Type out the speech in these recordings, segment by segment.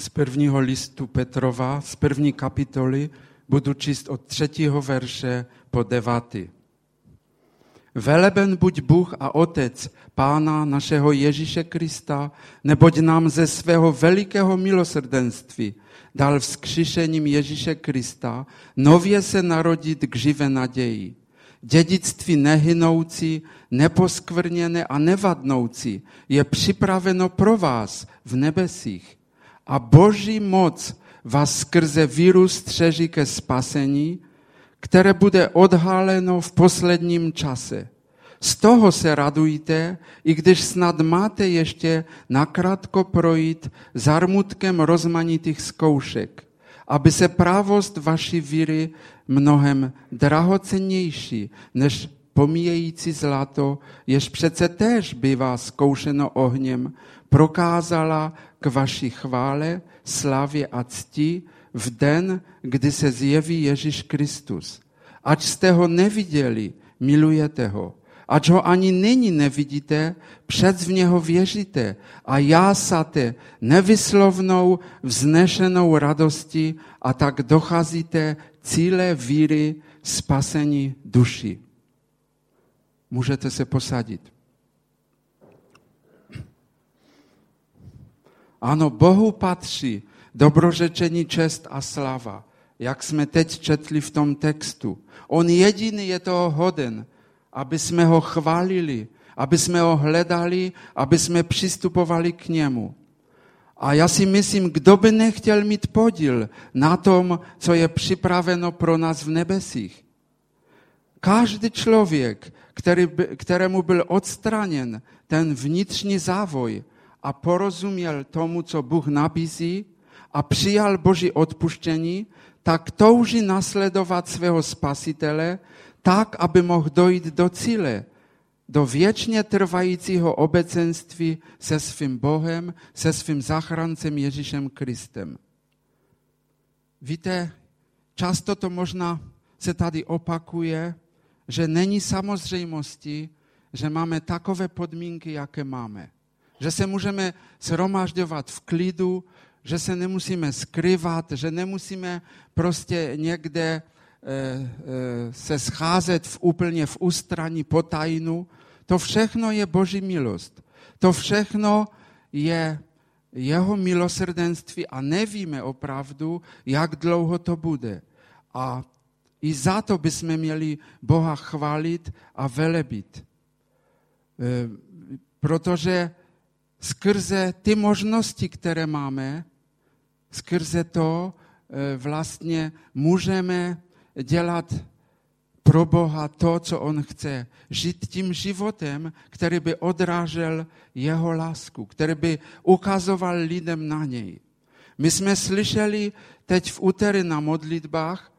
z prvního listu Petrova, z první kapitoly, budu číst od třetího verše po devátý. Veleben buď Bůh a Otec Pána našeho Ježíše Krista, neboť nám ze svého velikého milosrdenství dal vzkříšením Ježíše Krista nově se narodit k živé naději. Dědictví nehynoucí, neposkvrněné a nevadnoucí je připraveno pro vás v nebesích. A boží moc vás skrze víru střeží ke spasení, které bude odhaleno v posledním čase. Z toho se radujte, i když snad máte ještě nakrátko projít zarmutkem rozmanitých zkoušek, aby se právost vaší víry mnohem drahocennější než pomíjející zlato, jež přece též bývá zkoušeno ohněm, prokázala k vaší chvále, slavě a cti v den, kdy se zjeví Ježíš Kristus. Ať jste ho neviděli, milujete ho. Ať ho ani nyní nevidíte, před v něho věříte a jásáte nevyslovnou vznešenou radostí a tak docházíte cíle víry spasení duši. Můžete se posadit. Ano, Bohu patří dobrořečení, čest a slava, jak jsme teď četli v tom textu. On jediný je toho hoden, aby jsme ho chválili, aby jsme ho hledali, aby jsme přistupovali k němu. A já si myslím, kdo by nechtěl mít podíl na tom, co je připraveno pro nás v nebesích. Každý člověk, který, kterému byl odstraněn ten vnitřní závoj a porozuměl tomu, co Bůh nabízí a přijal Boží odpuštění, tak touží nasledovat svého spasitele tak, aby mohl dojít do cíle, do věčně trvajícího obecenství se svým Bohem, se svým záchrancem Ježíšem Kristem. Víte, často to možná se tady opakuje, že není samozřejmostí, že máme takové podmínky, jaké máme. Že se můžeme shromažďovat v klidu, že se nemusíme skrývat, že nemusíme prostě někde Eh, eh, se scházet v úplně v ústraní potajnu, to všechno je Boží milost. To všechno je jeho milosrdenství a nevíme opravdu, jak dlouho to bude. A i za to bychom měli Boha chválit a velebit. Eh, protože skrze ty možnosti, které máme, skrze to vlastně můžeme dělat pro Boha to, co on chce. Žít tím životem, který by odrážel jeho lásku, který by ukazoval lidem na něj. My jsme slyšeli teď v úterý na modlitbách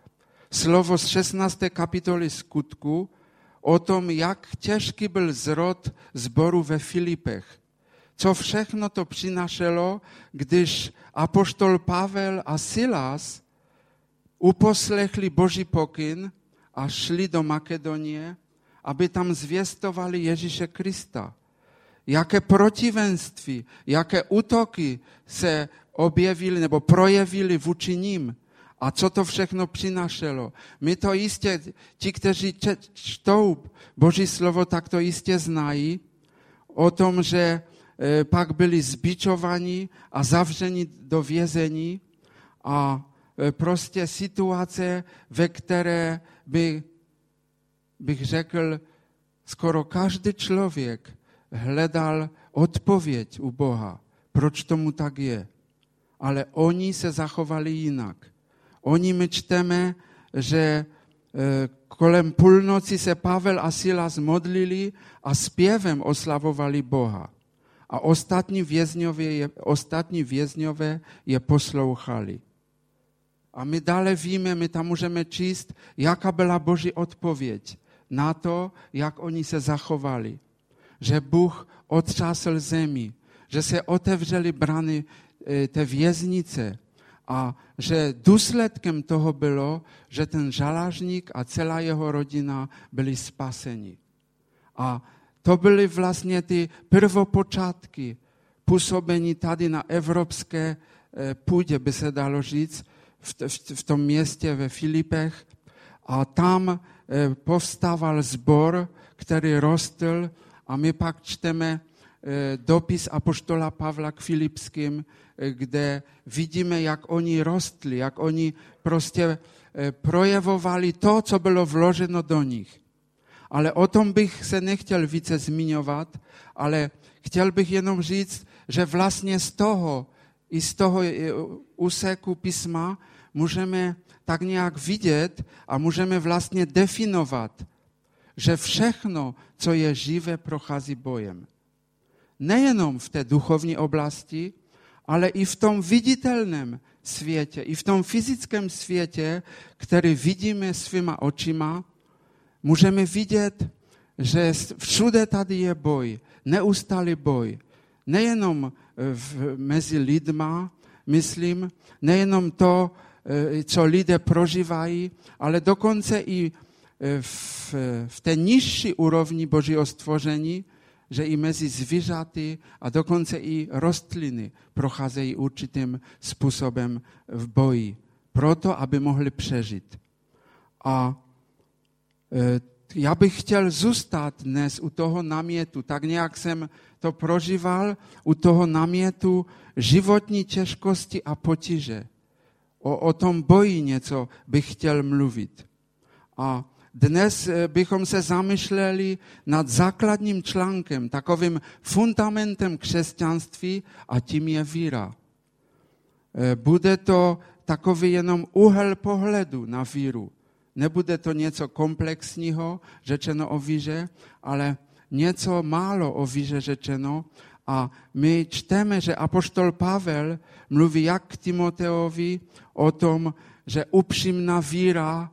slovo z 16. kapitoly skutku o tom, jak těžký byl zrod zboru ve Filipech. Co všechno to přinašelo, když apoštol Pavel a Silas uposlechli Boží pokyn a šli do Makedonie, aby tam zvěstovali Ježíše Krista. Jaké protivenství, jaké útoky se objevily nebo projevily vůči ním a co to všechno přinašelo. My to jistě, ti, kteří čtou Boží slovo, tak to jistě znají o tom, že pak byli zbičovaní a zavřeni do vězení a E, prostě situace, ve které by, bych řekl, skoro každý člověk hledal odpověď u Boha, proč tomu tak je. Ale oni se zachovali jinak. Oni my čteme, že e, kolem půlnoci se Pavel a Silas modlili a zpěvem oslavovali Boha. A ostatní vězňové je, ostatní vězňové je poslouchali. A my dále víme, my tam můžeme číst, jaká byla Boží odpověď na to, jak oni se zachovali. Že Bůh otřásl zemi, že se otevřely brany e, té věznice a že důsledkem toho bylo, že ten žalažník a celá jeho rodina byli spaseni. A to byly vlastně ty prvopočátky působení tady na evropské půdě, by se dalo říct, v, tom městě ve Filipech. A tam povstával zbor, který rostl a my pak čteme dopis apoštola Pavla k Filipským, kde vidíme, jak oni rostli, jak oni prostě projevovali to, co bylo vloženo do nich. Ale o tom bych se nechtěl více zmiňovat, ale chtěl bych jenom říct, že vlastně z toho i z toho úseku písma můžeme tak nějak vidět a můžeme vlastně definovat, že všechno, co je živé, prochází bojem. Nejenom v té duchovní oblasti, ale i v tom viditelném světě, i v tom fyzickém světě, který vidíme svýma očima, můžeme vidět, že všude tady je boj, neustálý boj. Nejenom v, mezi lidma, myslím, nejenom to, e, co lidé prožívají, ale dokonce i e, v, v té nižší úrovni Božího stvoření, že i mezi zvířaty a dokonce i rostliny procházejí určitým způsobem v boji, proto, aby mohli přežít. A e, já bych chtěl zůstat dnes u toho namětu, tak nějak jsem to prožíval, u toho namětu životní těžkosti a potíže. O, o tom boji něco bych chtěl mluvit. A dnes eh, bychom se zamýšleli nad základním článkem, takovým fundamentem křesťanství a tím je víra. Eh, bude to takový jenom úhel pohledu na víru. Nebude to něco komplexního, řečeno o víře, ale něco málo o víře řečeno. A my čteme, že apoštol Pavel mluví jak k Timoteovi o tom, že upřímná víra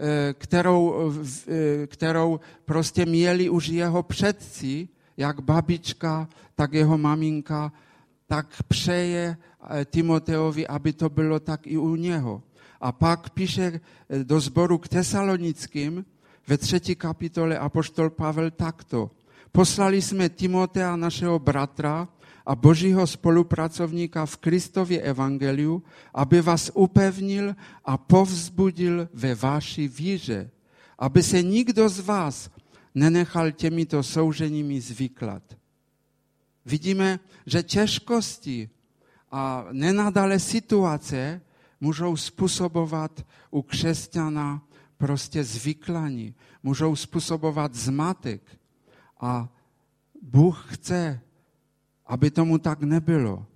Eh, kterou, eh, kterou prostě měli už jeho předci, jak babička, tak jeho maminka, tak přeje eh, Timoteovi, aby to bylo tak i u něho. A pak píše do sboru k Tesalonickým ve třetí kapitole apoštol Pavel takto. Poslali jsme Timotea, našeho bratra, a božího spolupracovníka v Kristově evangeliu, aby vás upevnil a povzbudil ve vaší víře, aby se nikdo z vás nenechal těmito souženími zvyklat. Vidíme, že těžkosti a nenadale situace můžou způsobovat u křesťana prostě zvyklání, můžou způsobovat zmatek. A Bůh chce, aby tomu tak nebylo.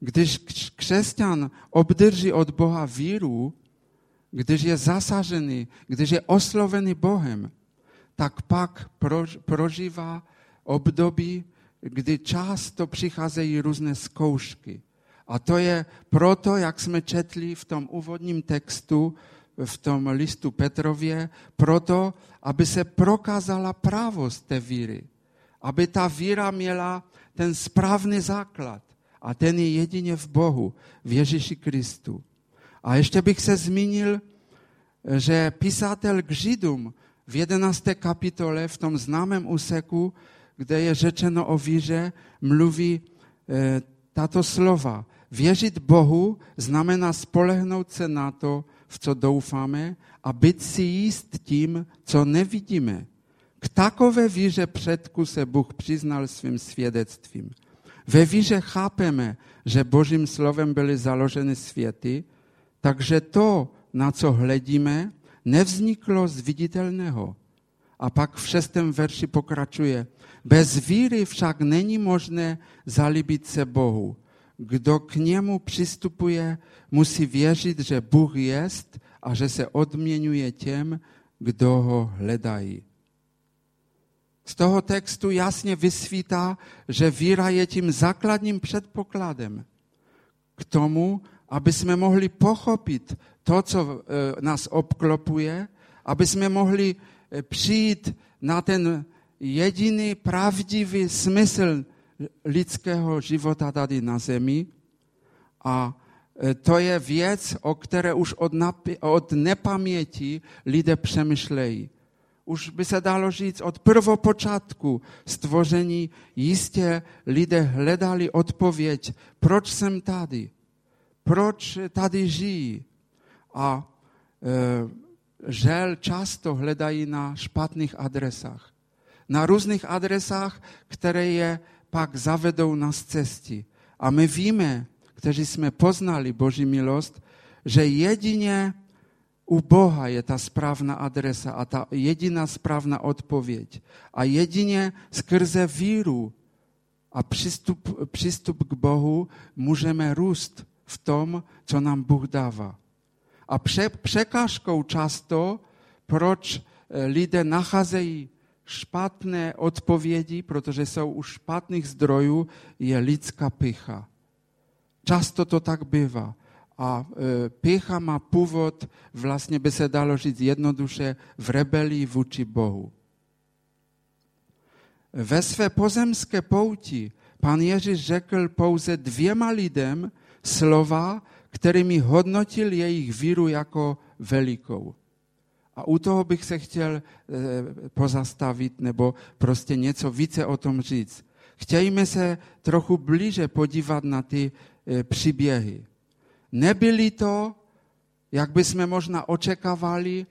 Když křesťan obdrží od Boha víru, když je zasažený, když je oslovený Bohem, tak pak prožívá období, kdy často přicházejí různé zkoušky. A to je proto, jak jsme četli v tom úvodním textu, v tom listu Petrově, proto, aby se prokázala právost té víry aby ta víra měla ten správný základ. A ten je jedině v Bohu, v Ježíši Kristu. A ještě bych se zmínil, že písatel k Židům v 11. kapitole, v tom známém úseku, kde je řečeno o víře, mluví e, tato slova. Věřit Bohu znamená spolehnout se na to, v co doufáme a být si jíst tím, co nevidíme. K takové víře předku se Bůh přiznal svým svědectvím. Ve víře chápeme, že Božím slovem byly založeny světy, takže to, na co hledíme, nevzniklo z viditelného. A pak v šestém verši pokračuje. Bez víry však není možné zalíbit se Bohu. Kdo k němu přistupuje, musí věřit, že Bůh jest a že se odměňuje těm, kdo ho hledají. Z toho textu jasně vysvítá, že víra je tím základním předpokladem k tomu, aby jsme mohli pochopit to, co e, nás obklopuje, aby jsme mohli e, přijít na ten jediný pravdivý smysl lidského života tady na zemi. A e, to je věc, o které už od, napi- od nepaměti lidé přemýšlejí už by se dalo říct od prvopočátku stvoření, jistě lidé hledali odpověď, proč jsem tady, proč tady žijí. A e, žel často hledají na špatných adresách. Na různých adresách, které je pak zavedou na cestě. A my víme, kteří jsme poznali Boží milost, že jedině u Boha je ta správná adresa a ta jediná správná odpověď. A jedině skrze víru a přístup, přístup k Bohu můžeme růst v tom, co nám Bůh dává. A prze, překážkou často, proč eh, lidé nacházejí špatné odpovědi, protože jsou u špatných zdrojů, je lidská pycha. Často to tak bývá. A e, pěcha má původ, vlastně by se dalo říct jednoduše, v rebelii vůči Bohu. Ve své pozemské pouti pan Ježíš řekl pouze dvěma lidem slova, kterými hodnotil jejich víru jako velikou. A u toho bych se chtěl e, pozastavit nebo prostě něco více o tom říct. Chtějme se trochu blíže podívat na ty e, příběhy. Nebyli to, jak bychom možná očekávali,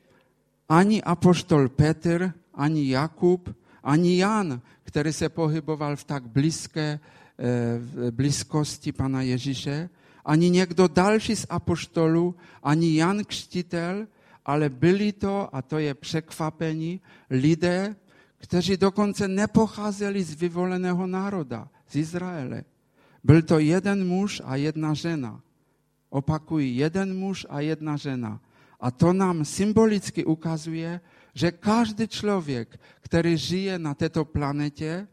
ani apoštol Petr, ani Jakub, ani Jan, který se pohyboval v tak blízké v blízkosti Pana Ježíše, ani někdo další z apoštolů, ani Jan Křtitel, ale byli to, a to je překvapení, lidé, kteří dokonce nepocházeli z vyvoleného národa, z Izraele. Byl to jeden muž a jedna žena. Opakují, jeden muž a jedna žena. A to nám symbolicky ukazuje, že každý člověk, který žije na této planetě,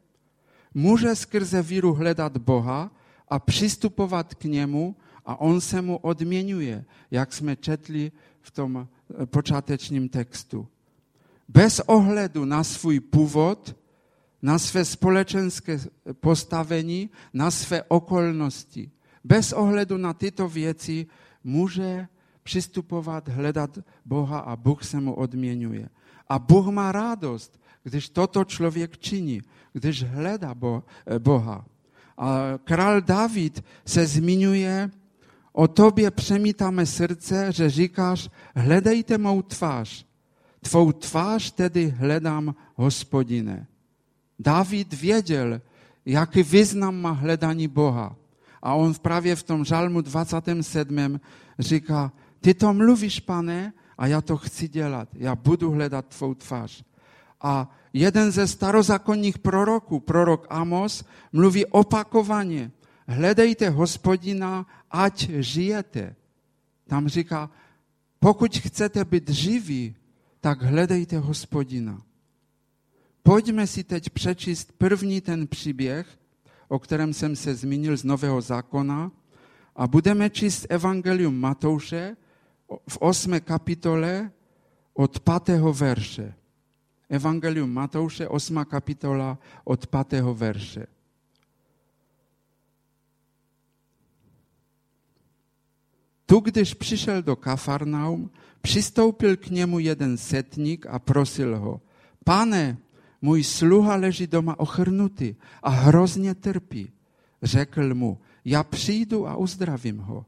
může skrze víru hledat Boha a přistupovat k němu a on se mu odměňuje, jak jsme četli v tom počátečním textu. Bez ohledu na svůj původ, na své společenské postavení, na své okolnosti bez ohledu na tyto věci může přistupovat, hledat Boha a Bůh se mu odměňuje. A Bůh má radost, když toto člověk činí, když hledá Boha. A král David se zmiňuje, o tobě přemítáme srdce, že říkáš, hledejte mou tvář. Tvou tvář tedy hledám, hospodine. David věděl, jaký význam má hledání Boha. A on právě v tom žalmu 27. říká, ty to mluvíš, pane, a já to chci dělat. Já budu hledat tvou tvář. A jeden ze starozákonních proroků, prorok Amos, mluví opakovaně, hledejte hospodina, ať žijete. Tam říká, pokud chcete být živí, tak hledejte hospodina. Pojďme si teď přečíst první ten příběh, o kterém jsem se zmínil z Nového zákona, a budeme číst Evangelium Matouše v 8. kapitole od 5. verše. Evangelium Matouše, 8. kapitola od 5. verše. Tu, když přišel do Kafarnaum, přistoupil k němu jeden setník a prosil ho, pane, můj sluha leží doma ochrnutý a hrozně trpí. Řekl mu, já přijdu a uzdravím ho.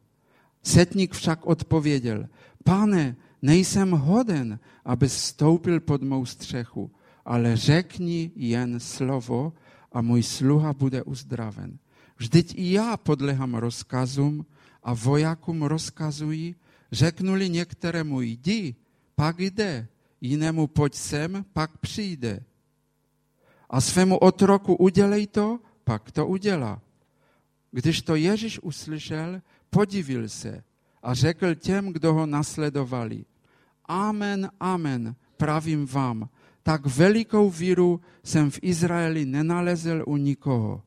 Setník však odpověděl, pane, nejsem hoden, aby stoupil pod mou střechu, ale řekni jen slovo a můj sluha bude uzdraven. Vždyť i já podlehám rozkazům a vojákům rozkazují, řeknuli některému jdi, pak jde, jinému pojď sem, pak přijde a svému otroku udělej to, pak to udělá. Když to Ježíš uslyšel, podivil se a řekl těm, kdo ho nasledovali. Amen, amen, pravím vám, tak velikou víru jsem v Izraeli nenalezl u nikoho.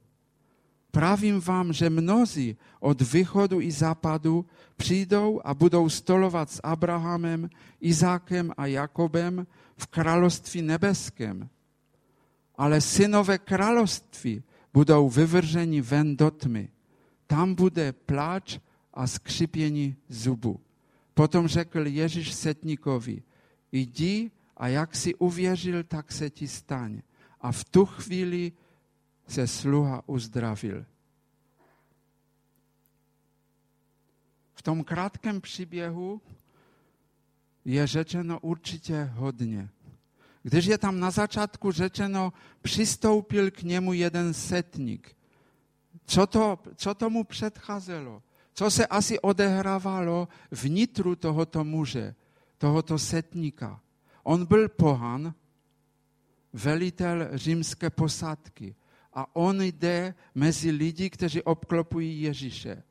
Pravím vám, že mnozí od východu i západu přijdou a budou stolovat s Abrahamem, Izákem a Jakobem v království nebeském ale synové království budou vyvrženi ven do tmy. Tam bude pláč a skřípění zubu. Potom řekl Ježíš setníkovi, jdi a jak si uvěřil, tak se ti stane. A v tu chvíli se sluha uzdravil. V tom krátkém příběhu je řečeno určitě hodně. Když je tam na začátku řečeno, přistoupil k němu jeden setník. Co, to, co tomu předcházelo? Co se asi odehrávalo vnitru tohoto muže, tohoto setníka? On byl pohan, velitel římské posádky. A on jde mezi lidi, kteří obklopují Ježíše.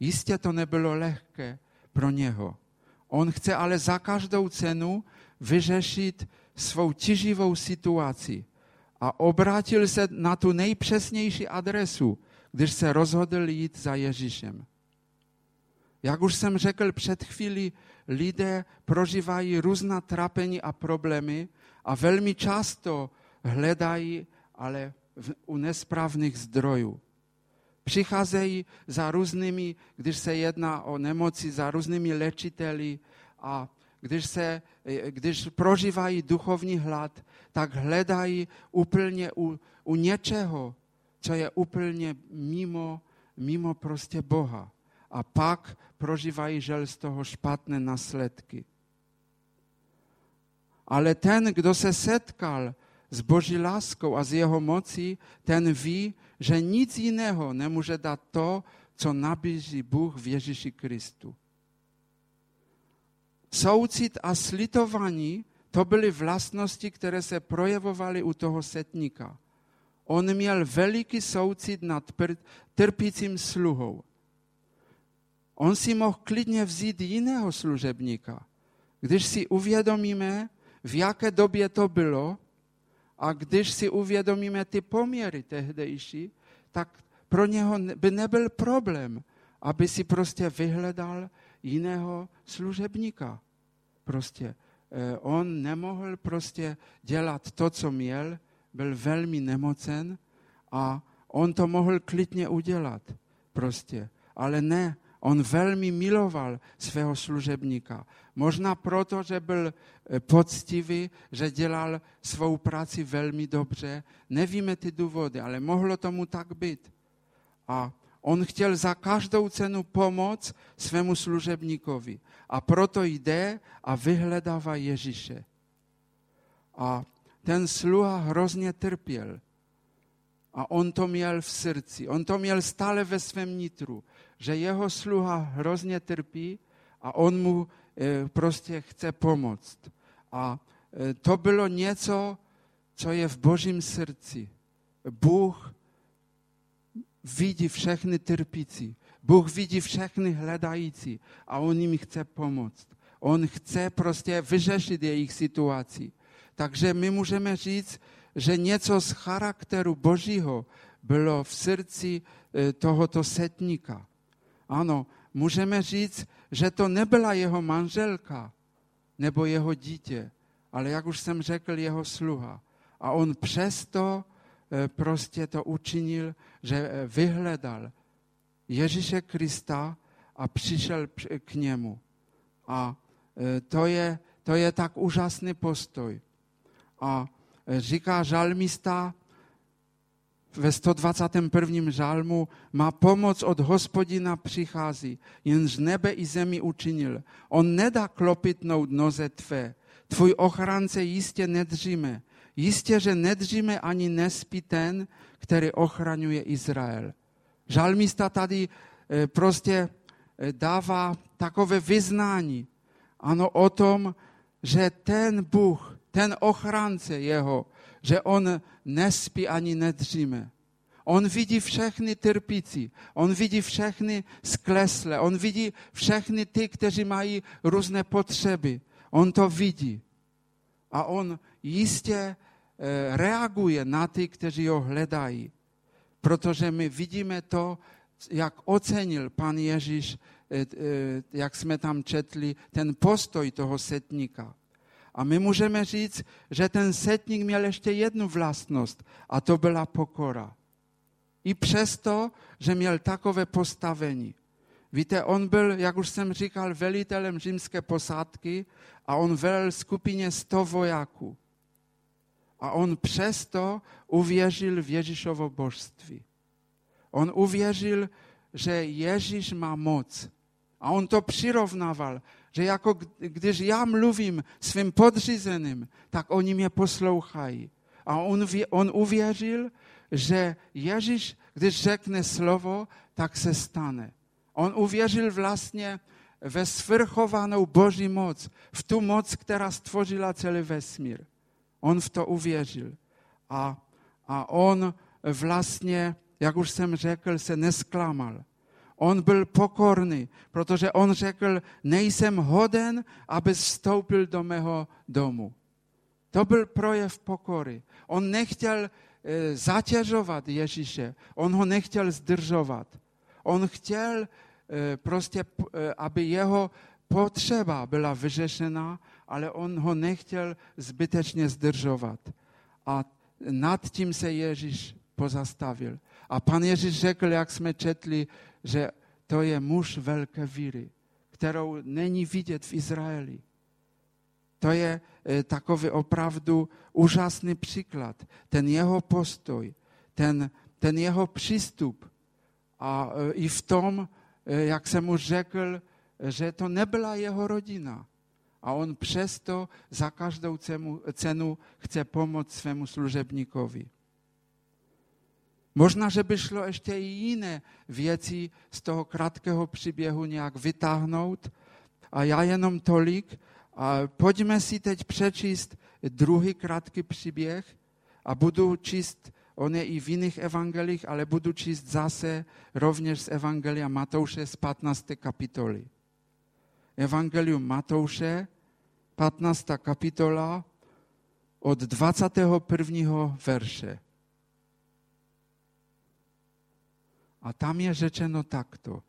Jistě to nebylo lehké pro něho. On chce ale za každou cenu vyřešit svou těživou situaci a obrátil se na tu nejpřesnější adresu, když se rozhodl jít za Ježíšem. Jak už jsem řekl před chvíli, lidé prožívají různá trápení a problémy a velmi často hledají ale u nesprávných zdrojů. Přicházejí za různými, když se jedná o nemoci, za různými léčiteli a když, se, když prožívají duchovní hlad, tak hledají úplně u, u něčeho, co je úplně mimo, mimo prostě Boha. A pak prožívají žel z toho špatné následky. Ale ten, kdo se setkal s Boží láskou a z jeho mocí, ten ví, že nic jiného nemůže dát to, co nabízí Bůh v Ježíši Kristu. Soucit a slitování to byly vlastnosti, které se projevovaly u toho setníka. On měl veliký soucit nad trpícím sluhou. On si mohl klidně vzít jiného služebníka. Když si uvědomíme, v jaké době to bylo, a když si uvědomíme ty poměry tehdejší, tak pro něho by nebyl problém, aby si prostě vyhledal jiného služebníka. Prostě eh, on nemohl prostě dělat to, co měl, byl velmi nemocen a on to mohl klidně udělat prostě. Ale ne, on velmi miloval svého služebníka. Možná proto, že byl eh, poctivý, že dělal svou práci velmi dobře. Nevíme ty důvody, ale mohlo tomu tak být. A on chtěl za každou cenu pomoct svému služebníkovi. A proto jde a vyhledává Ježíše. A ten sluha hrozně trpěl. A on to měl v srdci. On to měl stále ve svém nitru že jeho sluha hrozně trpí a on mu prostě chce pomoct. A e, to bylo něco, co je v božím srdci. Bůh vidí všechny trpící. Bůh vidí všechny hledající a on jim chce pomoct. On chce prostě vyřešit jejich situaci. Takže my můžeme říct, že něco z charakteru Božího bylo v srdci e, tohoto setníka. Ano, můžeme říct, že to nebyla jeho manželka nebo jeho dítě, ale jak už jsem řekl, jeho sluha. A on přesto eh, prostě to učinil, že eh, vyhledal Ježíše Krista a přišel k němu. A eh, to je, to je tak úžasný postoj. A říká žalmista, ve 121. žalmu má pomoc od hospodina přichází, jenž nebe i zemi učinil. On nedá klopitnout noze tvé. Tvůj ochránce jistě nedříme. Jistě, že nedříme ani nespí ten, který ochraňuje Izrael. Žalmista tady eh, prostě eh, dává takové vyznání. Ano, o tom, že ten Bůh, ten ochránce jeho, že on nespí ani nedříme. On vidí všechny trpící, on vidí všechny sklesle, on vidí všechny ty, kteří mají různé potřeby. On to vidí. A on jistě eh, reaguje na ty, kteří ho hledají. Protože my vidíme to, jak ocenil pan Ježíš, eh, eh, jak jsme tam četli, ten postoj toho setníka. A my můžeme říct, že ten setník měl ještě jednu vlastnost a to byla pokora. I přesto, že měl takové postavení, Víte, on byl, jak už jsem říkal, velitelem římské posádky a on velel skupině 100 vojáků. A on přesto uvěřil v Ježíšovo božství. On uvěřil, že Ježíš má moc. A on to přirovnával, že jako když já mluvím svým podřízeným, tak oni mě poslouchají. A on, on uvěřil, že Ježíš, když řekne slovo, tak se stane. On uvěřil vlastně ve svrchovanou Boží moc, v tu moc, která stvořila celý vesmír. On v to uvěřil. A, a on vlastně, jak už jsem řekl, se nesklamal. On byl pokorný, protože on řekl, nejsem hoden, aby vstoupil do mého domu. To byl projev pokory. On nechtěl e, zatěžovat Ježíše, on ho nechtěl zdržovat. On chtěl e, prostě, e, aby jeho potřeba byla vyřešena, ale on ho nechtěl zbytečně zdržovat. A nad tím se Ježíš pozastavil. A pan Ježíš řekl, jak jsme četli, že to je muž velké víry, kterou není vidět v Izraeli. To je e, takový opravdu úžasný příklad. Ten jeho postoj, ten, ten jeho přístup. A e, i v tom, e, jak jsem už řekl, že to nebyla jeho rodina. A on přesto za každou cenu chce pomoct svému služebníkovi. Možná, že by šlo ještě i jiné věci z toho krátkého příběhu nějak vytáhnout. A já jenom tolik. A pojďme si teď přečíst druhý krátký příběh a budu číst, on je i v jiných evangelích, ale budu číst zase rovněž z Evangelia Matouše z 15. kapitoly. Evangelium Matouše, 15. kapitola od 21. verše. A tam je řečeno takto.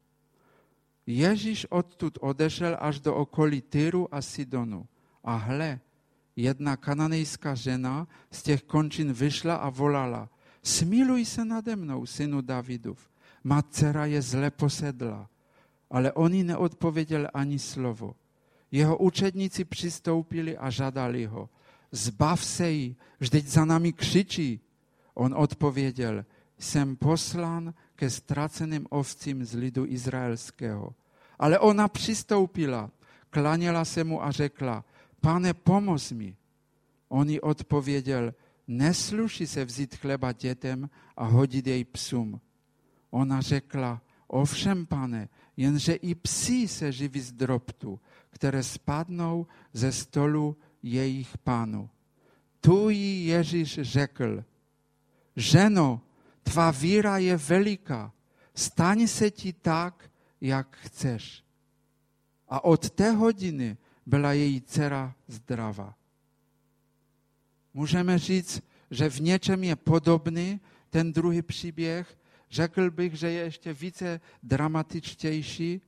Ježíš odtud odešel až do okolí Tyru a Sidonu. A hle, jedna kananejská žena z těch končin vyšla a volala, smiluj se nade mnou, synu Davidův. Má dcera je zle posedla. Ale oni neodpověděl ani slovo. Jeho učedníci přistoupili a žádali ho. Zbav se jí, vždyť za nami křičí. On odpověděl, jsem poslán ke ztraceným ovcím z lidu izraelského. Ale ona přistoupila, klaněla se mu a řekla, pane, pomoz mi. On jí odpověděl, nesluší se vzít chleba dětem a hodit jej psům. Ona řekla, ovšem, pane, jenže i psi se živí z drobtu, které spadnou ze stolu jejich pánu. Tu jí Ježíš řekl, ženo, tvá víra je veliká, staň se ti tak, jak chceš. A od té hodiny byla její dcera zdravá. Můžeme říct, že v něčem je podobný ten druhý příběh. Řekl bych, že je ještě více dramatičtější.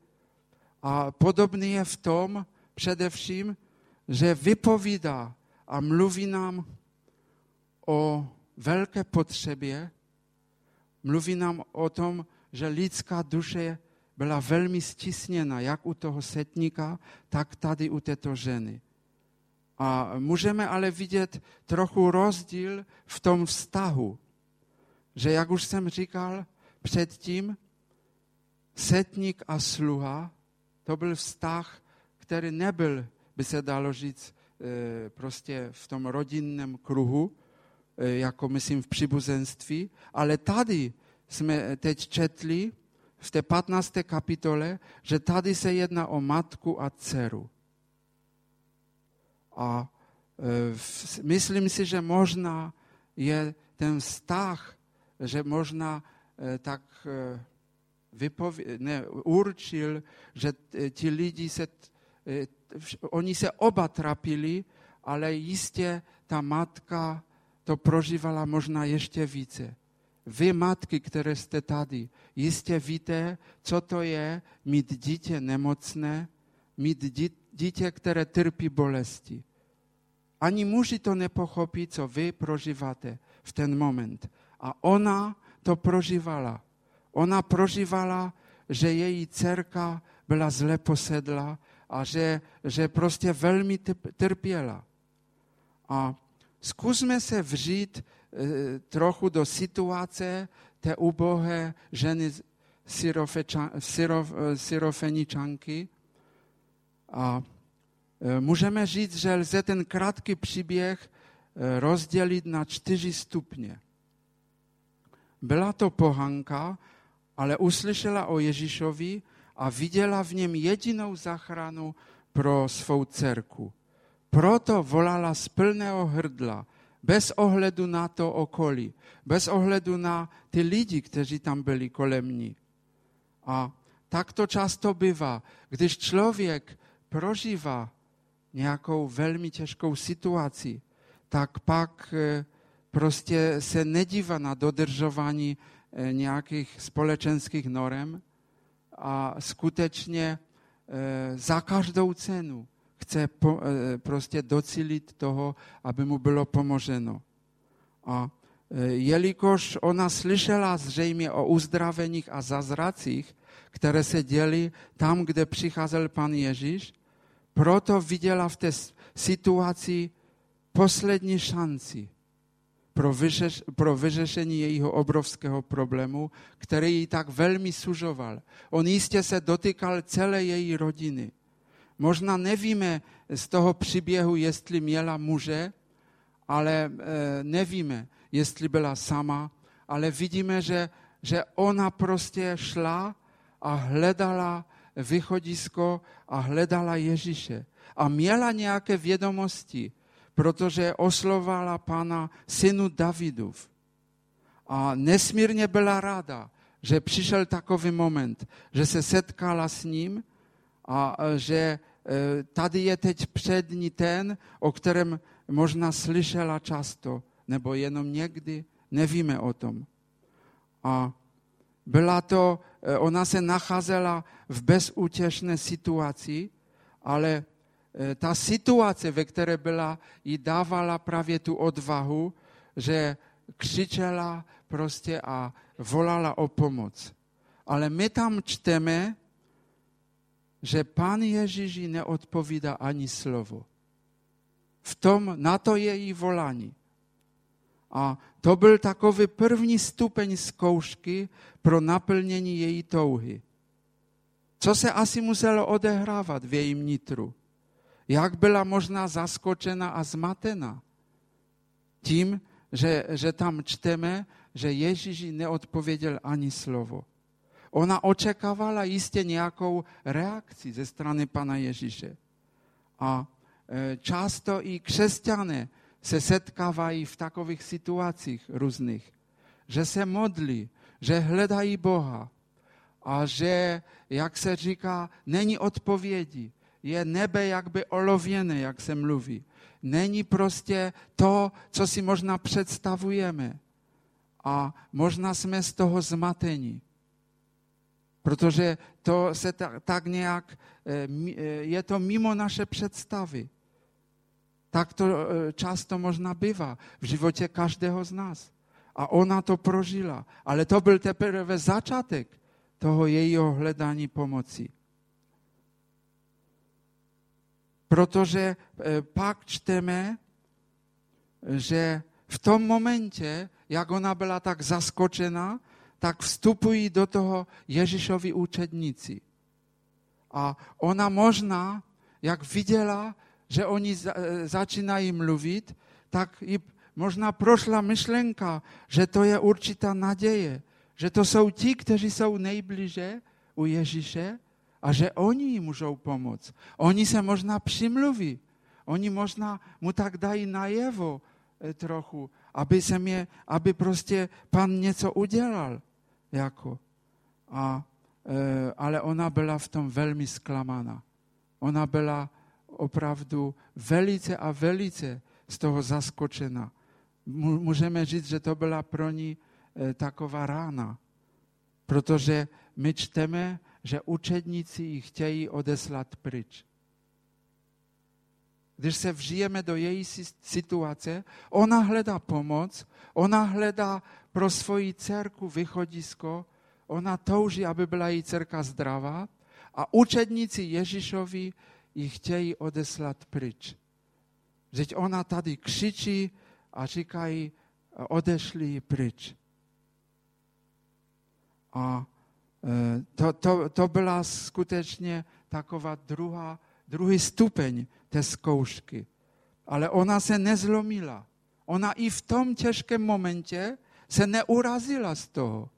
A podobný je v tom především, že vypovídá a mluví nám o velké potřebě, mluví nám o tom, že lidská duše byla velmi stisněna, jak u toho setníka, tak tady u této ženy. A můžeme ale vidět trochu rozdíl v tom vztahu, že jak už jsem říkal předtím, setník a sluha, to byl vztah, který nebyl, by se dalo říct, eh, prostě v tom rodinném kruhu, jako myslím v přibuzenství, ale tady jsme teď četli v té 15. kapitole, že tady se jedná o matku a dceru. A e, myslím si, že možná je ten vztah, že možná e, tak e, vypově- ne, určil, že ti lidi se, oni se oba trapili, ale jistě ta matka to prožívala možná ještě více. Vy matky, které jste tady, jistě víte, co to je mít dítě nemocné, mít dítě, které trpí bolesti. Ani muži to nepochopí, co vy prožíváte v ten moment. A ona to prožívala. Ona prožívala, že její dcerka byla zle posedla a že, že prostě velmi trpěla. A zkusme se vřít e, trochu do situace té ubohé ženy syrofeničanky a e, můžeme říct, že lze ten krátký příběh rozdělit na čtyři stupně. Byla to pohanka, ale uslyšela o Ježíšovi a viděla v něm jedinou zachranu pro svou dcerku. Proto volala z plného hrdla, bez ohledu na to okolí, bez ohledu na ty lidi, kteří tam byli kolem ní. A tak to často bývá, když člověk prožívá nějakou velmi těžkou situaci, tak pak e, prostě se nedívá na dodržování e, nějakých společenských norem a skutečně e, za každou cenu chce prostě docílit toho, aby mu bylo pomoženo. A jelikož ona slyšela zřejmě o uzdraveních a zazracích, které se děly tam, kde přicházel pan Ježíš, proto viděla v té situaci poslední šanci pro, vyřeš, pro vyřešení jejího obrovského problému, který ji tak velmi sužoval. On jistě se dotýkal celé její rodiny. Možná nevíme z toho příběhu, jestli měla muže, ale e, nevíme, jestli byla sama, ale vidíme, že, že ona prostě šla a hledala východisko a hledala Ježíše. A měla nějaké vědomosti, protože oslovala pana synu Davidův. A nesmírně byla ráda, že přišel takový moment, že se setkala s ním a že e, tady je teď před ní ten, o kterém možná slyšela často, nebo jenom někdy, nevíme o tom. A byla to, e, ona se nacházela v bezútěšné situaci, ale e, ta situace, ve které byla, jí dávala právě tu odvahu, že křičela prostě a volala o pomoc. Ale my tam čteme, že pán Ježíš jí neodpovídá ani slovo. V tom, na to je její volání. A to byl takový první stupeň zkoušky pro naplnění její touhy. Co se asi muselo odehrávat v jejím nitru? Jak byla možná zaskočena a zmatena? Tím, že, že tam čteme, že Ježíš neodpověděl ani slovo. Ona očekávala jistě nějakou reakci ze strany Pana Ježíše. A e, často i křesťané se setkávají v takových situacích různých, že se modlí, že hledají Boha a že, jak se říká, není odpovědi. Je nebe jakby olověné, jak se mluví. Není prostě to, co si možná představujeme. A možná jsme z toho zmatení. Protože to se tak, tak nějak, eh, eh, je to mimo naše představy. Tak to e, často možná bývá v životě každého z nás. A ona to prožila. Ale to byl teprve začátek toho jejího hledání pomoci. Protože pak čteme, že v tom momentě, jak ona byla tak zaskočena, tak vstupují do toho Ježíšovi učedníci. A ona možná, jak viděla, že oni e, začínají mluvit, tak i možná prošla myšlenka, že to je určitá naděje, že to jsou ti, kteří jsou nejbliže u Ježíše a že oni můžou pomoct. Oni se možná přimluví, oni možná mu tak dají najevo e, trochu, aby, se mě, aby prostě pan něco udělal. Jako. A, e, ale ona byla v tom velmi zklamaná. Ona byla opravdu velice a velice z toho zaskočena. Můžeme říct, že to byla pro ní e, taková rána, protože my čteme, že učedníci ji chtějí odeslat pryč. Když se vžijeme do její situace, ona hledá pomoc, ona hledá pro svoji dcerku východisko, ona touží, aby byla její dcerka zdravá a učedníci Ježíšovi ji chtějí odeslat pryč. Vždyť ona tady křičí a říkají, odešli pryč. A e, to, to, to byla skutečně taková druhá, druhý stupeň té zkoušky. Ale ona se nezlomila. Ona i v tom těžkém momentě se neurazila z toho.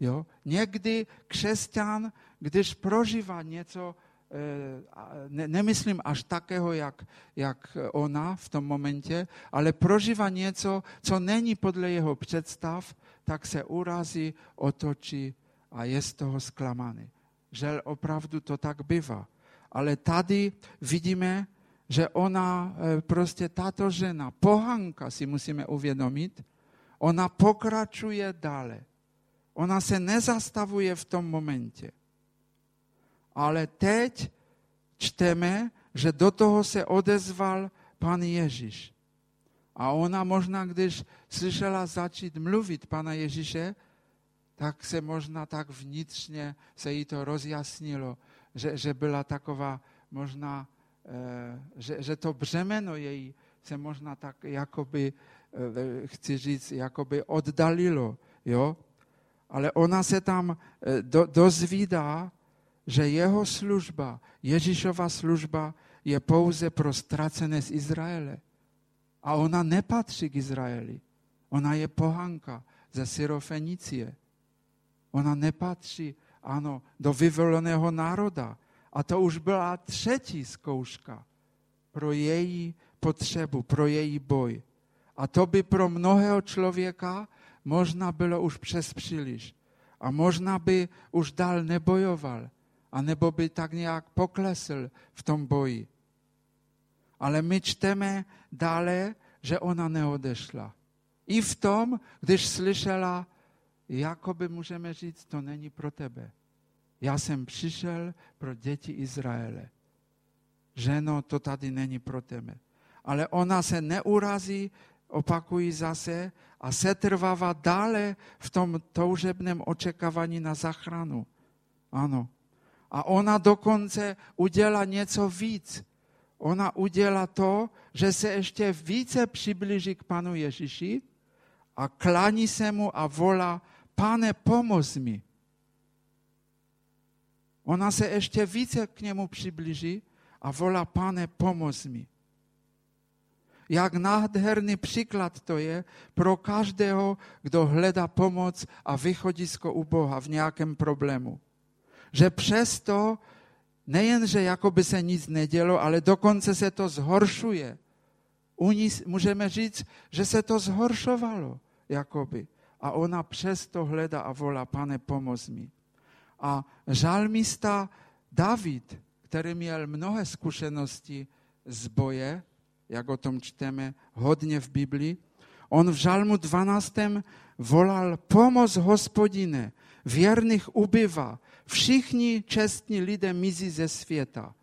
Jo? Někdy křesťan, když prožívá něco, e, ne, nemyslím až takého, jak, jak ona v tom momentě, ale prožívá něco, co není podle jeho představ, tak se urazí, otočí a je z toho zklamaný. Že opravdu to tak bývá. Ale tady vidíme, že ona, e, prostě tato žena, pohanka si musíme uvědomit, ona pokračuje dále. Ona se nezastavuje v tom momentě. Ale teď čteme, že do toho se odezval pan Ježíš. A ona možná, když slyšela začít mluvit pana Ježíše, tak se možná tak vnitřně se jí to rozjasnilo, že, že byla taková možná, eh, že, že to břemeno její se možná tak jakoby, chci říct, jakoby oddalilo, jo? Ale ona se tam eh, do, dozvídá, že jeho služba, Ježíšova služba je pouze pro ztracené z Izraele. A ona nepatří k Izraeli. Ona je pohanka ze Syrofenicie. Ona nepatří, ano, do vyvoleného národa. A to už byla třetí zkouška pro její potřebu, pro její boj. A to by pro mnohého člověka možná bylo už přes příliš. A možná by už dál nebojoval, anebo by tak nějak poklesl v tom boji. Ale my čteme dále, že ona neodešla. I v tom, když slyšela, jakoby můžeme říct, to není pro tebe. Já jsem přišel pro děti Izraele. Ženo, to tady není pro tebe. Ale ona se neurazí, opakují zase, a setrvává dále v tom toužebném očekávání na zachranu. Ano. A ona dokonce udělá něco víc. Ona udělá to, že se ještě více přiblíží k Panu Ježíši a klání se mu a volá, pane, pomoz mi. Ona se ještě více k němu přiblíží a volá, pane, pomoz mi. Jak nádherný příklad to je pro každého, kdo hledá pomoc a východisko u Boha v nějakém problému. Že přesto nejen, že jakoby se nic nedělo, ale dokonce se to zhoršuje. U ní můžeme říct, že se to zhoršovalo, jakoby. A ona přesto hledá a volá, pane, pomoz mi. A žalmista David, který měl mnohé zkušenosti z boje, jak o tom čteme hodně v Biblii, on v žalmu 12. volal, pomoc hospodine, věrných ubywa, všichni čestní lidé mizí ze světa.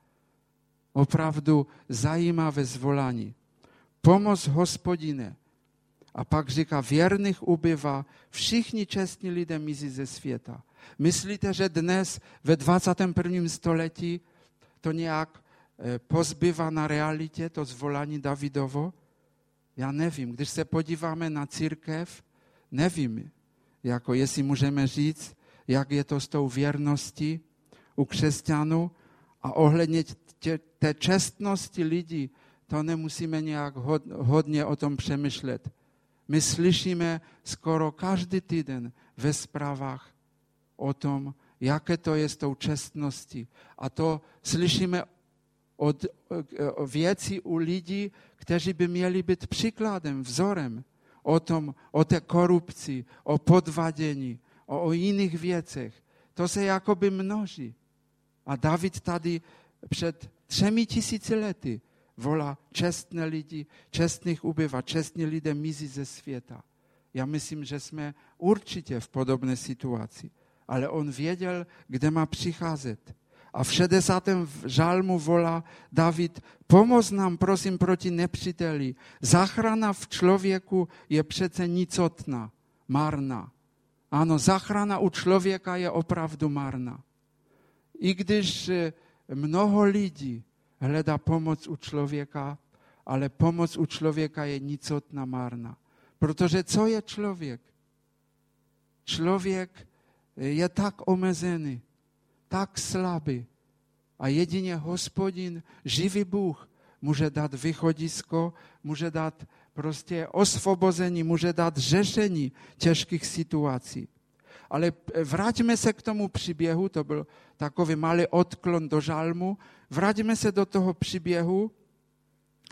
Opravdu zajímavé zvolání. Pomoc hospodine. A pak říká, věrných ubywa, všichni čestní lidé mizí ze světa. Myslíte, že dnes ve 21. století to nějak pozbywa na realitě, to zvolání Davidovo? Já nevím. Když se podíváme na církev, nevím, jako jestli můžeme říct, jak je to s tou věrností u křesťanů a ohledně tě, té čestnosti lidí, to nemusíme nějak hodně o tom přemýšlet. My slyšíme skoro každý týden ve zprávách o tom, jaké to je s tou čestností. A to slyšíme od věcí u lidí, kteří by měli být příkladem, vzorem o tom, o té korupci, o podvadění, o, o jiných věcech. To se jakoby množí. A David tady před třemi tisíci lety volá čestné lidi, čestných ubywa, čestní lidé mizí ze světa. Já myslím, že jsme určitě v podobné situaci. Ale on věděl, kde má přicházet. A v 60. žalmu volá David, pomoz nám prosím proti nepříteli. Zachrana v člověku je přece nicotná, marná. Ano, zachrana u člověka je opravdu marná. I když e, mnoho lidí hledá pomoc u člověka, ale pomoc u člověka je nicotná marná. Protože co je člověk? Člověk je tak omezený, tak slabý. A jedině hospodin, živý Bůh, může dát východisko, může dát prostě osvobození, může dát řešení těžkých situací. Ale vraťme se k tomu příběhu, to byl takový malý odklon do žalmu. Vraťme se do toho příběhu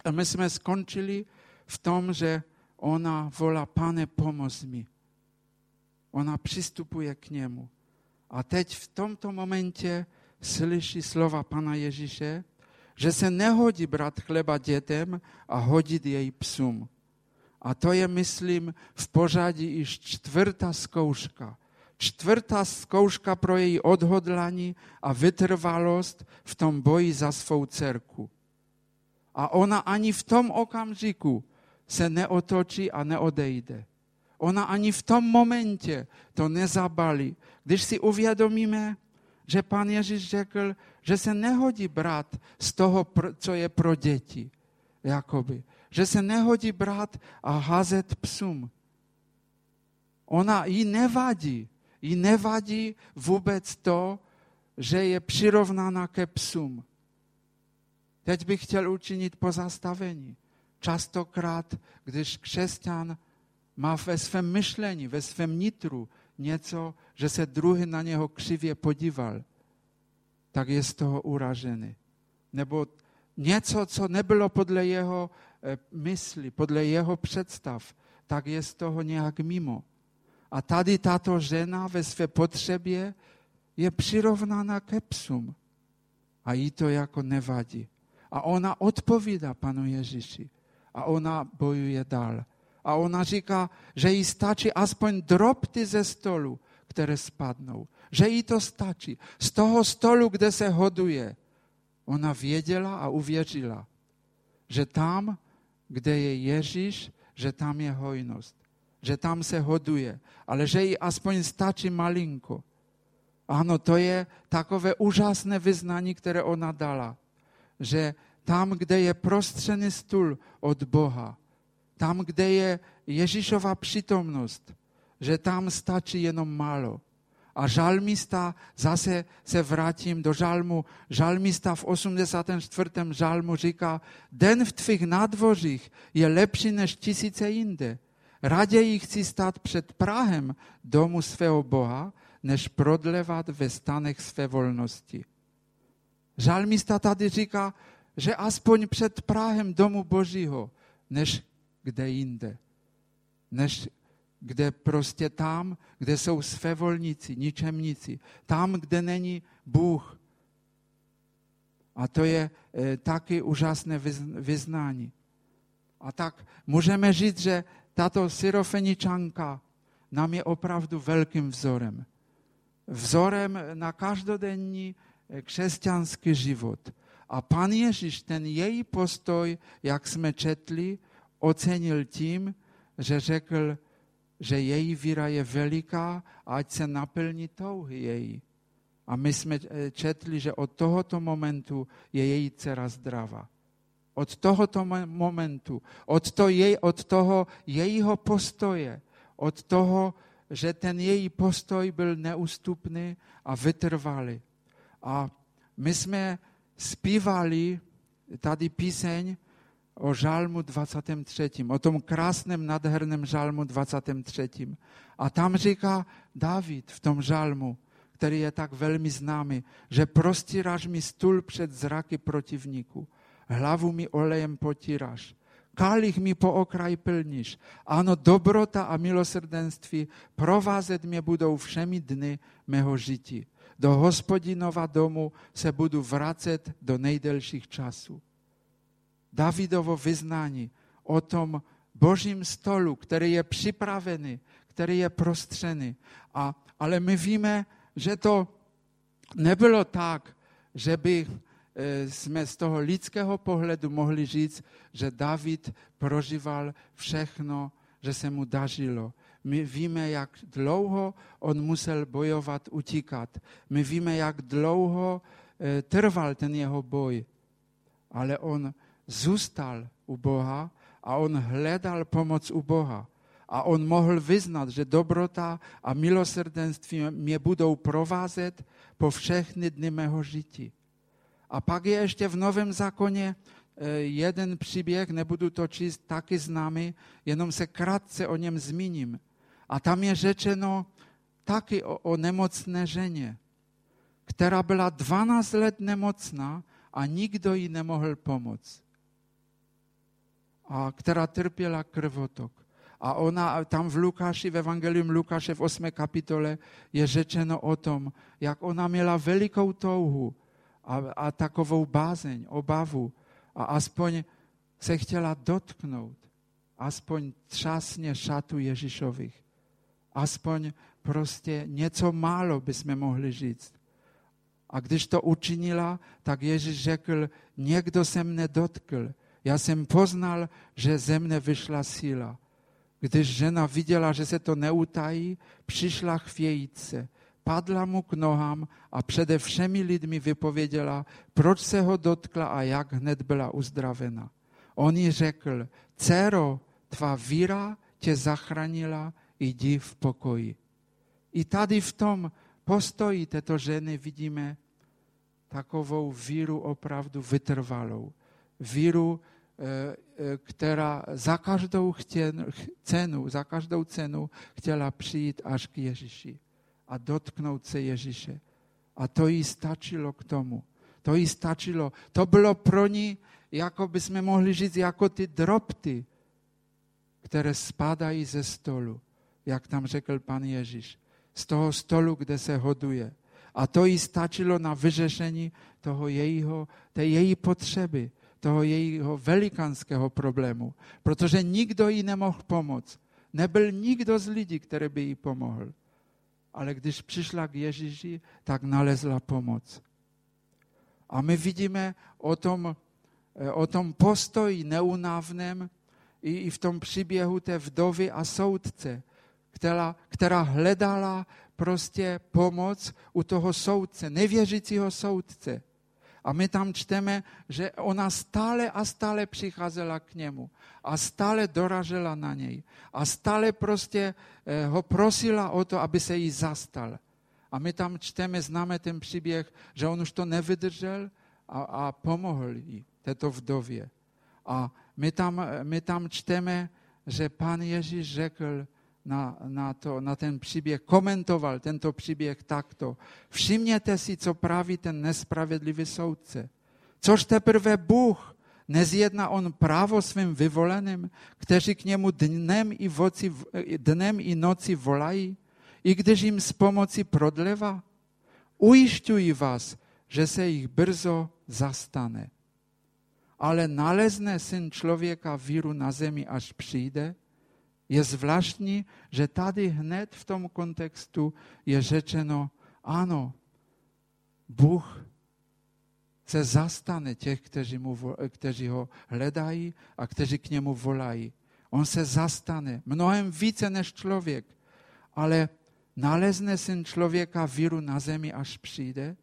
a my jsme skončili v tom, že ona volá, pane, pomoz mi. Ona přistupuje k němu. A teď v tomto momentě slyší slova Pana Ježíše, že se nehodí brát chleba dětem a hodit jej psům. A to je, myslím, v pořadí již čtvrtá zkouška. Čtvrtá zkouška pro její odhodlání a vytrvalost v tom boji za svou dcerku. A ona ani v tom okamžiku se neotočí a neodejde. Ona ani v tom momentě to nezabalí. Když si uvědomíme, že pan Ježíš řekl, že se nehodí brát z toho, co je pro děti. Jakoby. Že se nehodí brát a házet psům. Ona jí nevadí. Jí nevadí vůbec to, že je přirovnána ke psům. Teď bych chtěl učinit pozastavení. Častokrát, když křesťan má ve svém myšlení, ve svém nitru něco, že se druhý na něho křivě podíval, tak je z toho uražený. Nebo něco, co nebylo podle jeho eh, mysli, podle jeho představ, tak je z toho nějak mimo. A tady tato žena ve své potřebě je přirovnána ke psům. A jí to jako nevadí. A ona odpovídá panu Ježíši. A ona bojuje dál. A ona říká, že jí stačí aspoň drobty ze stolu, které spadnou. Že jí to stačí. Z toho stolu, kde se hoduje. Ona věděla a uvěřila, že tam, kde je Ježíš, že tam je hojnost. Že tam se hoduje. Ale že jí aspoň stačí malinko. Ano, to je takové úžasné vyznání, které ona dala. Že tam, kde je prostřený stůl od Boha, tam, kde je Ježíšova přítomnost, že tam stačí jenom málo. A žalmista, zase se vrátím do žalmu, žalmista v 84. žalmu říká, den v tvých nádvořích je lepší než tisíce jinde. Raději chci stát před Prahem domu svého Boha, než prodlevat ve stanech své volnosti. Žalmista tady říká, že aspoň před Prahem domu Božího, než kde jinde. Než kde prostě tam, kde jsou svévolníci, ničemníci. Tam, kde není Bůh. A to je e, taky úžasné vyznání. A tak můžeme říct, že tato syrofeničanka nám je opravdu velkým vzorem. Vzorem na každodenní e, křesťanský život. A pan Ježíš ten její postoj, jak jsme četli, ocenil tím, že řekl, že její víra je veliká a ať se naplní touhy její. A my jsme eh, četli, že od tohoto momentu je její dcera zdravá. Od tohoto momentu, od, to jej, od toho jejího postoje, od toho, že ten její postoj byl neústupný a vytrvalý. A my jsme zpívali tady píseň o žalmu 23. O tom krásném, nádherném žalmu 23. A tam říká David v tom žalmu, který je tak velmi známý, že prostíráš mi stůl před zraky protivníků, hlavu mi olejem potíráš, kalich mi po okraj plníš. Ano, dobrota a milosrdenství provázet mě budou všemi dny mého žití. Do hospodinova domu se budu vracet do nejdelších časů. Davidovo vyznání o tom božím stolu, který je připravený, který je prostřený. A, ale my víme, že to nebylo tak, že by e, jsme z toho lidského pohledu mohli říct, že David prožíval všechno, že se mu dařilo. My víme, jak dlouho on musel bojovat, utíkat. My víme, jak dlouho e, trval ten jeho boj. Ale on zůstal u Boha a on hledal pomoc u Boha. A on mohl vyznat, že dobrota a milosrdenství mě budou provázet po všechny dny mého žití. A pak je ještě v Novém zákoně e, jeden příběh, nebudu to číst, taky známý, jenom se krátce o něm zmíním. A tam je řečeno taky o, o nemocné ženě, která byla 12 let nemocná a nikdo jí nemohl pomoct. A která trpěla krvotok. A ona tam v Lukáši, v Evangelium Lukáše v 8. kapitole je řečeno o tom, jak ona měla velikou touhu a, a takovou bázeň, obavu a aspoň se chtěla dotknout, aspoň třásně šatu Ježíšových aspoň prostě něco málo bychom mohli říct. A když to učinila, tak Ježíš řekl, někdo se mne dotkl. Já jsem poznal, že ze mne vyšla síla. Když žena viděla, že se to neutají, přišla chvějíce, padla mu k nohám a přede všemi lidmi vypověděla, proč se ho dotkla a jak hned byla uzdravena. On jí řekl, dcero, tvá víra tě zachránila, jdi v pokoji. I tady v tom postoji této ženy vidíme takovou víru opravdu vytrvalou. Víru, která za každou cenu, za každou cenu chtěla přijít až k Ježíši a dotknout se Ježíše. A to jí stačilo k tomu. To jí stačilo. To bylo pro ní, jako bychom mohli říct, jako ty drobty, které spadají ze stolu jak tam řekl pan Ježíš, z toho stolu, kde se hoduje. A to jí stačilo na vyřešení toho jejího, té její potřeby, toho jejího velikánského problému, protože nikdo jí nemohl pomoct. Nebyl nikdo z lidí, který by jí pomohl. Ale když přišla k Ježíši, tak nalezla pomoc. A my vidíme o tom, eh, o tom postoji neunávném i v tom příběhu té vdovy a soudce, která, která hledala prostě pomoc u toho soudce, nevěřícího soudce. A my tam čteme, že ona stále a stále přicházela k němu a stále doražela na něj a stále prostě eh, ho prosila o to, aby se jí zastal. A my tam čteme, známe ten příběh, že on už to nevydržel a, a pomohl jí, této vdově. A my tam, my tam čteme, že pan Ježíš řekl, na, na, to, na ten příběh, komentoval tento příběh takto. Všimněte si, co praví ten nespravedlivý soudce. Což teprve Bůh nezjedná on právo svým vyvoleným, kteří k němu dnem i, voci, dnem i noci volají, i když jim z pomoci prodleva? Ujišťuji vás, že se jich brzo zastane. Ale nalezne syn člověka víru na zemi, až přijde? Je zvláštní, že tady hned v tom kontextu je řečeno, ano, Bůh se zastane těch, kteří, mu, kteří ho hledají a kteří k němu volají. On se zastane mnohem více než člověk, ale nalezne syn člověka víru na zemi, až přijde.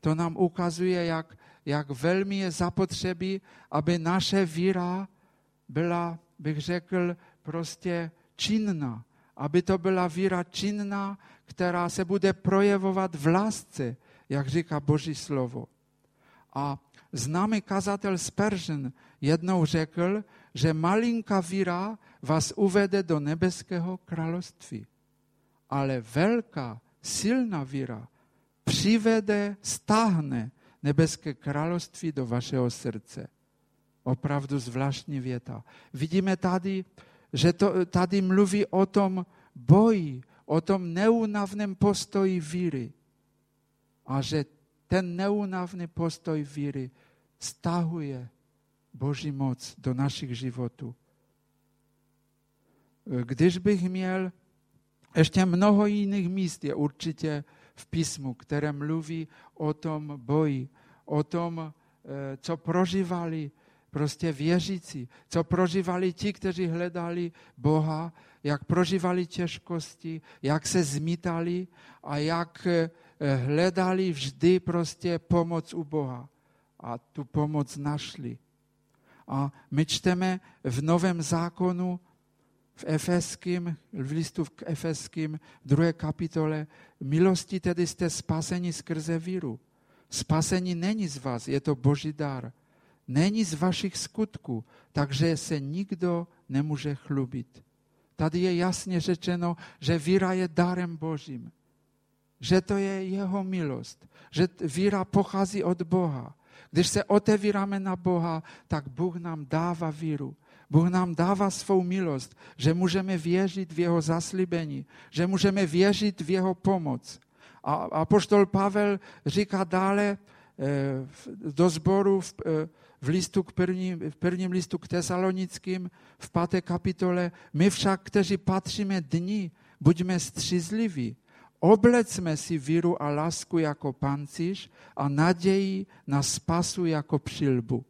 To nám ukazuje, jak, jak velmi je zapotřebí, aby naše víra byla, bych řekl, prostě činná, aby to byla víra činná, která se bude projevovat v lásce, jak říká Boží slovo. A známý kazatel Spurgeon jednou řekl, že malinká víra vás uvede do nebeského království. Ale velká, silná víra přivede, stáhne nebeské království do vašeho srdce. Opravdu zvláštní věta. Vidíme tady že to, tady mluví o tom boji, o tom neunavném postoji víry. A že ten neunavný postoj víry stahuje Boží moc do našich životů. Když bych měl ještě mnoho jiných míst je určitě v písmu, které mluví o tom boji, o tom, eh, co prožívali prostě věřící, co prožívali ti, kteří hledali Boha, jak prožívali těžkosti, jak se zmítali a jak eh, hledali vždy prostě pomoc u Boha. A tu pomoc našli. A my čteme v Novém zákonu v Efeským, v listu k Efeským, druhé kapitole, milosti tedy jste spaseni skrze víru. Spasení není z vás, je to boží dar. Není z vašich skutků, takže se nikdo nemůže chlubit. Tady je jasně řečeno, že víra je darem božím. Že to je jeho milost. Že víra pochází od Boha. Když se otevíráme na Boha, tak Bůh nám dává víru. Bůh nám dává svou milost, že můžeme věřit v jeho zaslíbení, že můžeme věřit v jeho pomoc. A apoštol Pavel říká dále do sboru v, eh, v, listu k prvním, v prvním listu k tesalonickým v páté kapitole, my však, kteří patříme dní, buďme střízliví, oblecme si víru a lásku jako pancíř a naději na spasu jako přilbu.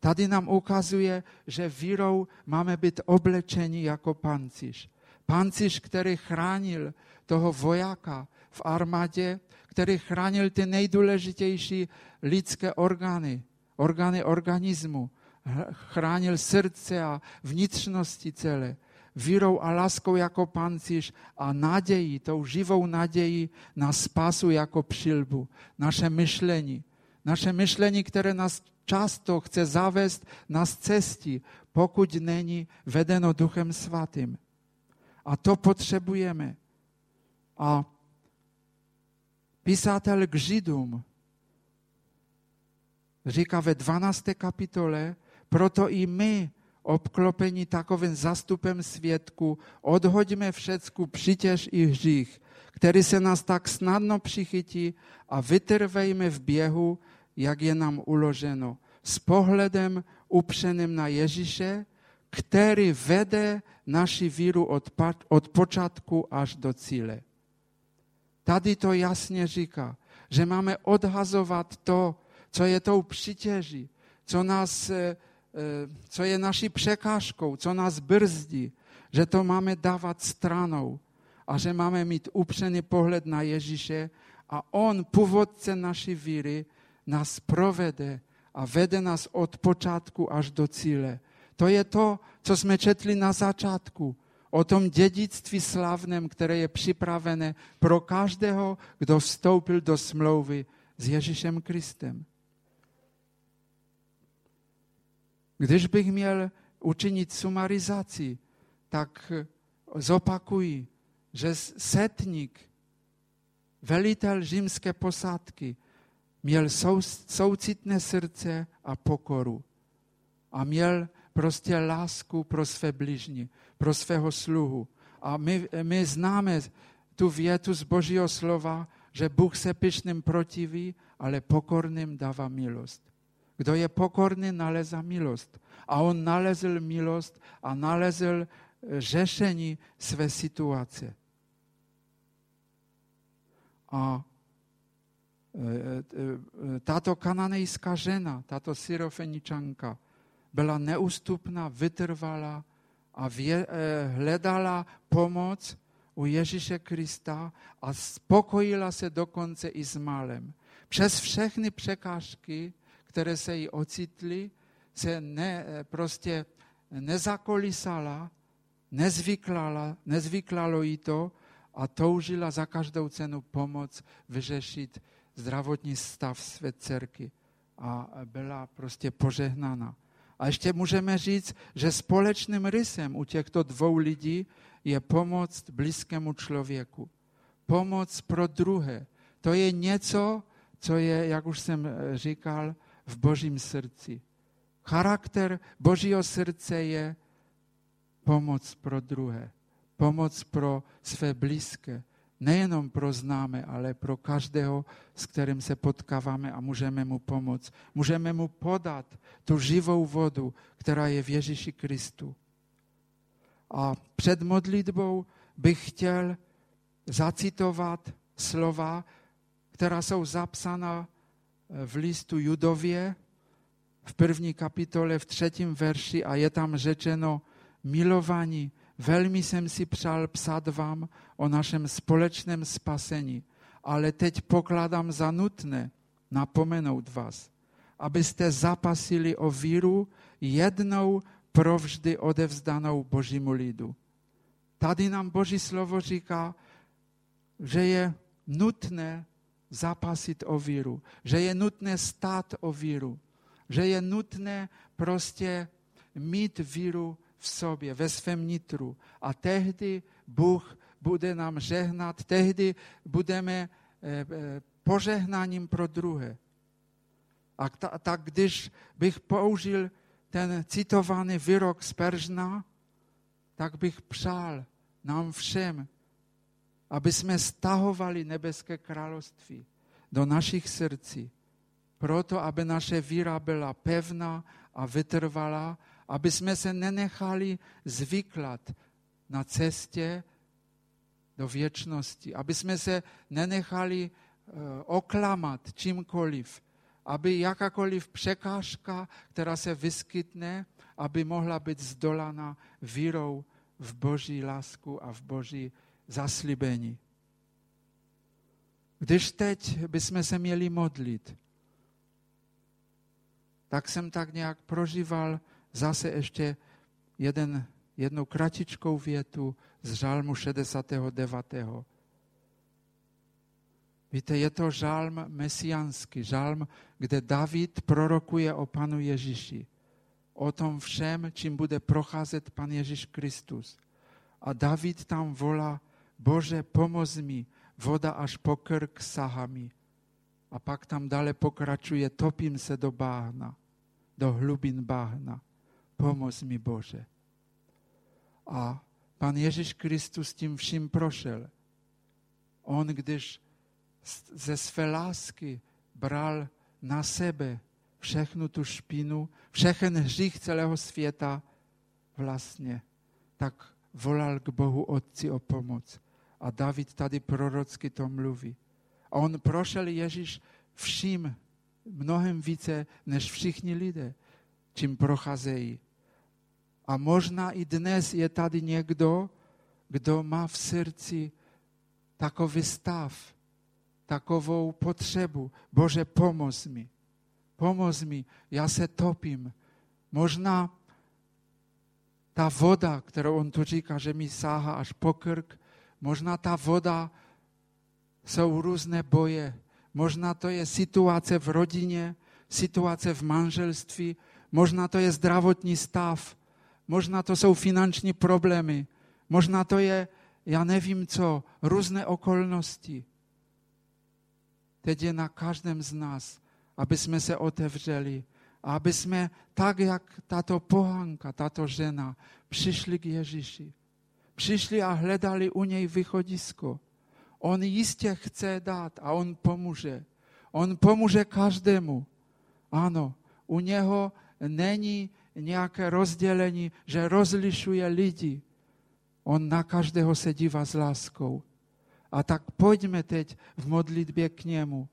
Tady nám ukazuje, že vírou máme být oblečeni jako pancíř. Pancíř, který chránil toho vojáka v armádě, který chránil ty nejdůležitější lidské orgány, orgány organismu, chránil srdce a vnitřnosti celé. Vírou a láskou jako pancíř a nadějí, tou živou nadějí na spasu jako přilbu. Naše myšlení, naše myšlení, které nás často chce zavést na cestí, pokud není vedeno Duchem Svatým. A to potřebujeme. A písatel k Židům říká ve 12. kapitole, proto i my, obklopení takovým zastupem světku, odhoďme všecku přitěž i hřích, který se nás tak snadno přichytí a vytrvejme v běhu, jak je nám uloženo, s pohledem upřeným na Ježíše, který vede naši víru od, od počátku až do cíle. Tady to jasně říká, že máme odhazovat to, co je tou přitěží, co, nás, eh, eh, co je naší překážkou, co nás brzdí, že to máme dávat stranou a že máme mít upřený pohled na Ježíše a On, původce naší víry, nás provede a vede nás od počátku až do cíle. To je to, co jsme četli na začátku. O tom dědictví slavném, které je připravené pro každého, kdo vstoupil do smlouvy s Ježíšem Kristem. Když bych měl učinit sumarizaci, tak zopakuji, že setník, velitel římské posádky, měl sou, soucitné srdce a pokoru. A měl prostě lásku pro své bližní, pro svého sluhu. A my, my známe tu větu z Božího slova, že Bůh se pyšným protiví, ale pokorným dává milost. Kdo je pokorný, nalezá milost. A on nalezl milost a nalezl řešení své situace. A tato kananejská žena, tato syrofeničanka, byla neústupná, vytrvala a vě, hledala pomoc u Ježíše Krista a spokojila se dokonce i s malem. Přes všechny překážky, které se jí ocitly, se ne, prostě nezakolisala, nezvyklala, nezvyklalo jí to a toužila za každou cenu pomoc vyřešit zdravotní stav své dcerky a byla prostě požehnána. A ještě můžeme říct, že společným rysem u těchto dvou lidí je pomoc blízkému člověku. Pomoc pro druhé. To je něco, co je, jak už jsem eh, říkal, v božím srdci. Charakter božího srdce je pomoc pro druhé, pomoc pro své blízké, nejenom pro známe, ale pro každého, s kterým se potkáváme a můžeme mu pomoct. Můžeme mu podat tu živou vodu, která je v Ježíši Kristu. A před modlitbou bych chtěl zacitovat slova, která jsou zapsána v listu Judově v první kapitole, v třetím verši a je tam řečeno milovaní, Velmi jsem si přál psat vám o našem společném spasení, ale teď pokládám za nutné napomenout vás, abyste zapasili o víru jednou provždy odevzdanou Božímu lidu. Tady nám Boží slovo říká, že je nutné zapasit o víru, že je nutné stát o víru, že je nutné prostě mít víru v sobě, ve svém nitru. A tehdy Bůh bude nám žehnat, tehdy budeme eh, eh, požehnáním pro druhé. A tak když bych použil ten citovaný výrok z Peržna, tak bych přál nám všem, aby jsme stahovali nebeské království do našich srdcí, proto aby naše víra byla pevná a vytrvalá, aby jsme se nenechali zvyklat na cestě do věčnosti, aby jsme se nenechali uh, oklamat čímkoliv, aby jakákoliv překážka, která se vyskytne, aby mohla být zdolana vírou v Boží lásku a v Boží zaslíbení. Když teď bychom se měli modlit, tak jsem tak nějak prožíval zase ještě jeden, jednu kratičkou větu z žálmu 69. Víte, je to žálm mesiánský, žálm, kde David prorokuje o Panu Ježíši, o tom všem, čím bude procházet Pan Ježíš Kristus. A David tam volá, Bože, pomoz mi, voda až po krk sahá. A pak tam dále pokračuje, topím se do báhna, do hlubin báhna. Pomoz mi, Bože. A Pan Ježíš Kristus tím vším prošel. On, když ze své lásky bral na sebe všechnu tu špinu, všechen hřích celého světa, vlastně, tak volal k Bohu Otci o pomoc. A David tady prorocky to mluví. A on prošel Ježíš vším, mnohem více než všichni lidé, čím procházejí. A možná i dnes je tady někdo, kdo má v srdci takový stav, takovou potřebu. Bože, pomoz mi. Pomoz mi, já se topím. Možná ta voda, kterou on tu říká, že mi sáhá až po krk, možná ta voda jsou různé boje. Možná to je situace v rodině, situace v manželství, možná to je zdravotní stav, možná to jsou finanční problémy, možná to je, já nevím co, různé okolnosti. Teď je na každém z nás, aby jsme se otevřeli a aby jsme tak, jak tato pohanka, tato žena, přišli k Ježíši. Přišli a hledali u něj východisko. On jistě chce dát a on pomůže. On pomůže každému. Ano, u něho není nějaké rozdělení, že rozlišuje lidi. On na každého se dívá s láskou. A tak pojďme teď v modlitbě k němu.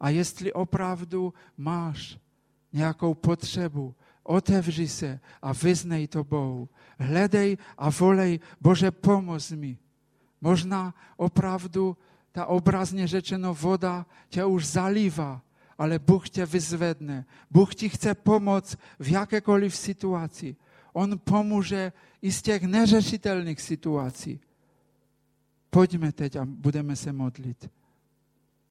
A jestli opravdu máš nějakou potřebu, otevři se a vyznej to Bohu. Hledej a volej, Bože, pomoz mi. Možná opravdu ta obrazně řečeno voda tě už zalívá, ale Bůh tě vyzvedne. Bůh ti chce pomoct v jakékoliv situaci. On pomůže i z těch neřešitelných situací. Pojďme teď a budeme se modlit.